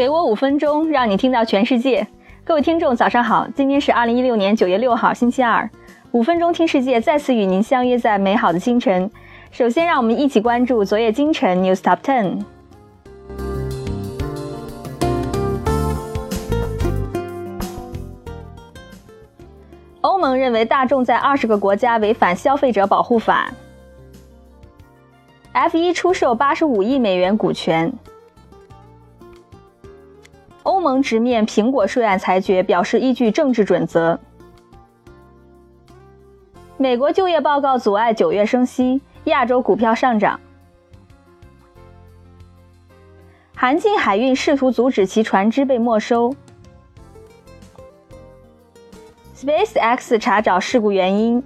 给我五分钟，让你听到全世界。各位听众，早上好！今天是二零一六年九月六号，星期二。五分钟听世界，再次与您相约在美好的清晨。首先，让我们一起关注昨夜今晨 News Top Ten。欧盟认为大众在二十个国家违反消费者保护法。F 一出售八十五亿美元股权。欧盟直面苹果税案裁决，表示依据政治准则。美国就业报告阻碍九月升息，亚洲股票上涨。韩进海运试图阻止其船只被没收。SpaceX 查找事故原因。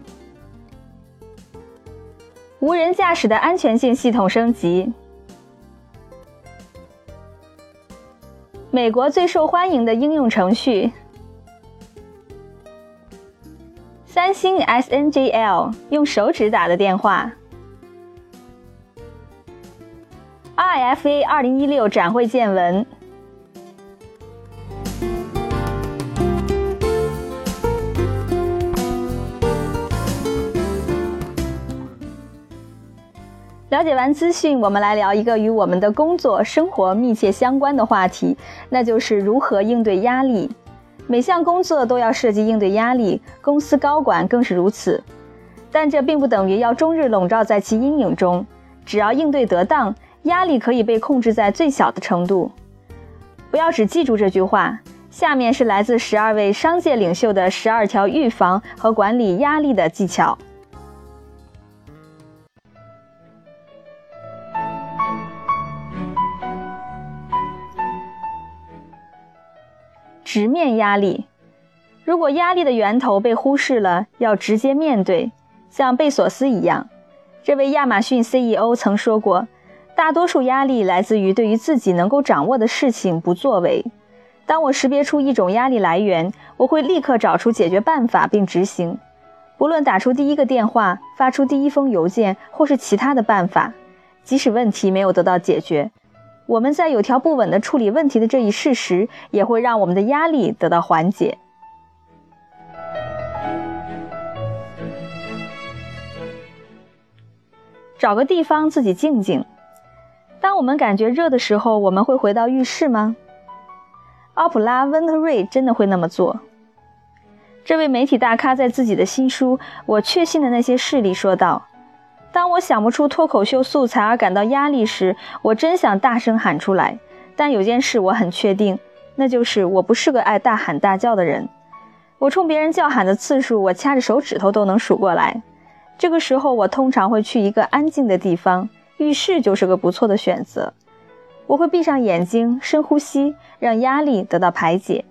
无人驾驶的安全性系统升级。美国最受欢迎的应用程序。三星 SNGL 用手指打的电话。IFA 二零一六展会见闻。了解完资讯，我们来聊一个与我们的工作生活密切相关的话题，那就是如何应对压力。每项工作都要涉及应对压力，公司高管更是如此。但这并不等于要终日笼罩在其阴影中，只要应对得当，压力可以被控制在最小的程度。不要只记住这句话，下面是来自十二位商界领袖的十二条预防和管理压力的技巧。直面压力。如果压力的源头被忽视了，要直接面对，像贝索斯一样。这位亚马逊 CEO 曾说过：“大多数压力来自于对于自己能够掌握的事情不作为。当我识别出一种压力来源，我会立刻找出解决办法并执行。不论打出第一个电话、发出第一封邮件，或是其他的办法，即使问题没有得到解决。”我们在有条不紊地处理问题的这一事实，也会让我们的压力得到缓解。找个地方自己静静。当我们感觉热的时候，我们会回到浴室吗？奥普拉·温特瑞真的会那么做？这位媒体大咖在自己的新书《我确信的那些事》里说道。当我想不出脱口秀素材而感到压力时，我真想大声喊出来。但有件事我很确定，那就是我不是个爱大喊大叫的人。我冲别人叫喊的次数，我掐着手指头都能数过来。这个时候，我通常会去一个安静的地方，浴室就是个不错的选择。我会闭上眼睛，深呼吸，让压力得到排解。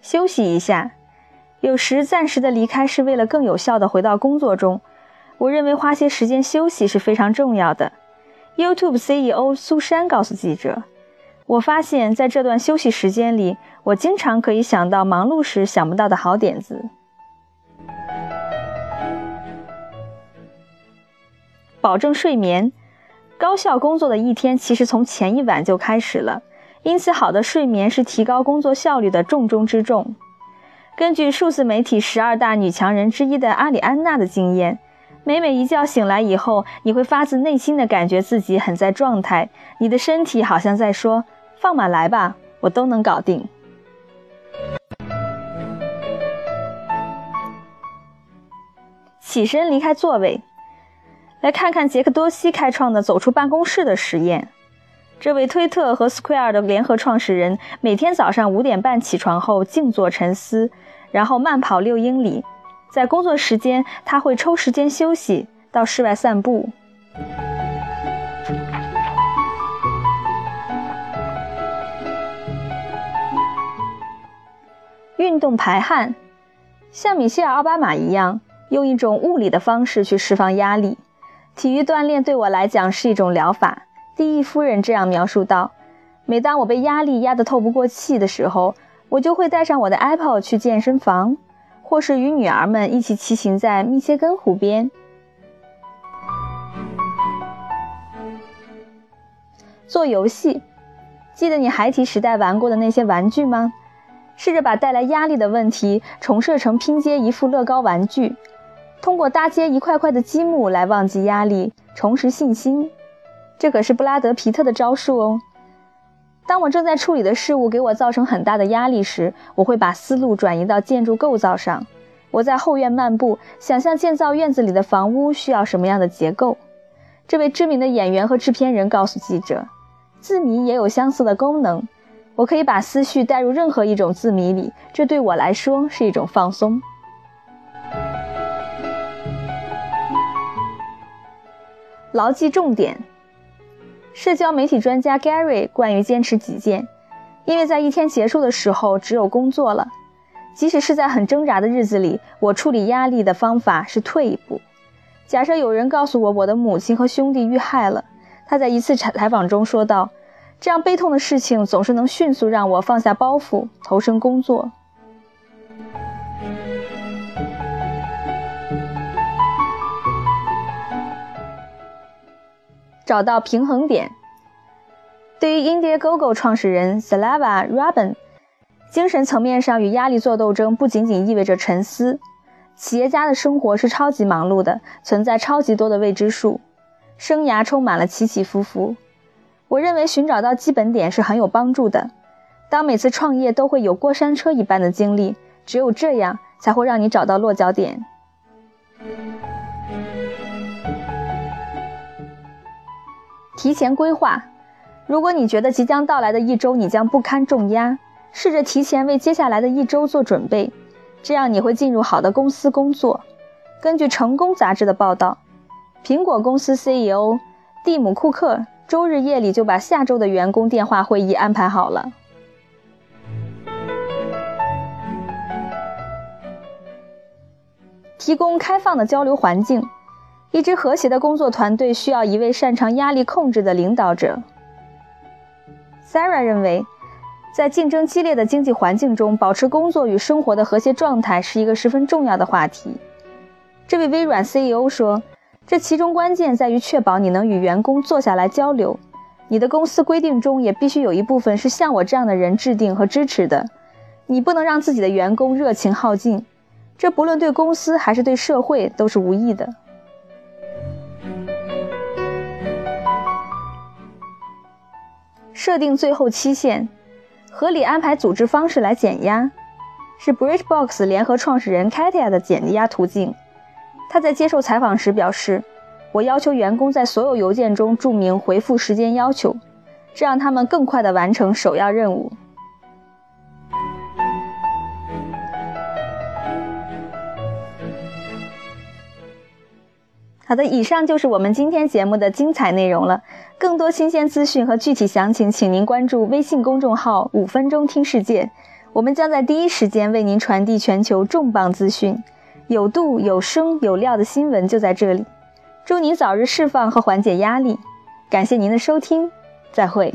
休息一下。有时暂时的离开是为了更有效的回到工作中。我认为花些时间休息是非常重要的。YouTube CEO 苏珊告诉记者：“我发现在这段休息时间里，我经常可以想到忙碌时想不到的好点子。”保证睡眠，高效工作的一天其实从前一晚就开始了，因此好的睡眠是提高工作效率的重中之重。根据数字媒体十二大女强人之一的阿里安娜的经验，每每一觉醒来以后，你会发自内心的感觉自己很在状态，你的身体好像在说：“放马来吧，我都能搞定。”起身离开座位，来看看杰克多西开创的“走出办公室”的实验。这位推特和 Square 的联合创始人，每天早上五点半起床后静坐沉思，然后慢跑六英里。在工作时间，他会抽时间休息，到室外散步。运动排汗，像米歇尔·奥巴马一样，用一种物理的方式去释放压力。体育锻炼对我来讲是一种疗法。第一夫人这样描述道：“每当我被压力压得透不过气的时候，我就会带上我的 Apple 去健身房，或是与女儿们一起骑行在密歇根湖边。”做游戏。记得你孩提时代玩过的那些玩具吗？试着把带来压力的问题重设成拼接一副乐高玩具，通过搭接一块块的积木来忘记压力，重拾信心。这可是布拉德·皮特的招数哦。当我正在处理的事物给我造成很大的压力时，我会把思路转移到建筑构造上。我在后院漫步，想象建造院子里的房屋需要什么样的结构。这位知名的演员和制片人告诉记者：“字谜也有相似的功能。我可以把思绪带入任何一种字谜里，这对我来说是一种放松。”牢记重点。社交媒体专家 Gary 关于坚持己见，因为在一天结束的时候只有工作了。即使是在很挣扎的日子里，我处理压力的方法是退一步。假设有人告诉我我的母亲和兄弟遇害了，他在一次采采访中说道：“这样悲痛的事情总是能迅速让我放下包袱，投身工作。”找到平衡点。对于 Indiegogo 创始人 s a l a v a Rabin。精神层面上与压力做斗争，不仅仅意味着沉思。企业家的生活是超级忙碌的，存在超级多的未知数，生涯充满了起起伏伏。我认为寻找到基本点是很有帮助的。当每次创业都会有过山车一般的经历，只有这样才会让你找到落脚点。提前规划，如果你觉得即将到来的一周你将不堪重压。试着提前为接下来的一周做准备，这样你会进入好的公司工作。根据《成功》杂志的报道，苹果公司 CEO 蒂姆·库克周日夜里就把下周的员工电话会议安排好了。提供开放的交流环境，一支和谐的工作团队需要一位擅长压力控制的领导者。Sarah 认为。在竞争激烈的经济环境中，保持工作与生活的和谐状态是一个十分重要的话题。这位微软 CEO 说：“这其中关键在于确保你能与员工坐下来交流。你的公司规定中也必须有一部分是像我这样的人制定和支持的。你不能让自己的员工热情耗尽，这不论对公司还是对社会都是无益的。”设定最后期限。合理安排组织方式来减压，是 Bridgebox 联合创始人 Katia 的减压途径。他在接受采访时表示：“我要求员工在所有邮件中注明回复时间要求，这让他们更快地完成首要任务。”好的，以上就是我们今天节目的精彩内容了。更多新鲜资讯和具体详情，请您关注微信公众号“五分钟听世界”，我们将在第一时间为您传递全球重磅资讯，有度、有声、有料的新闻就在这里。祝您早日释放和缓解压力，感谢您的收听，再会。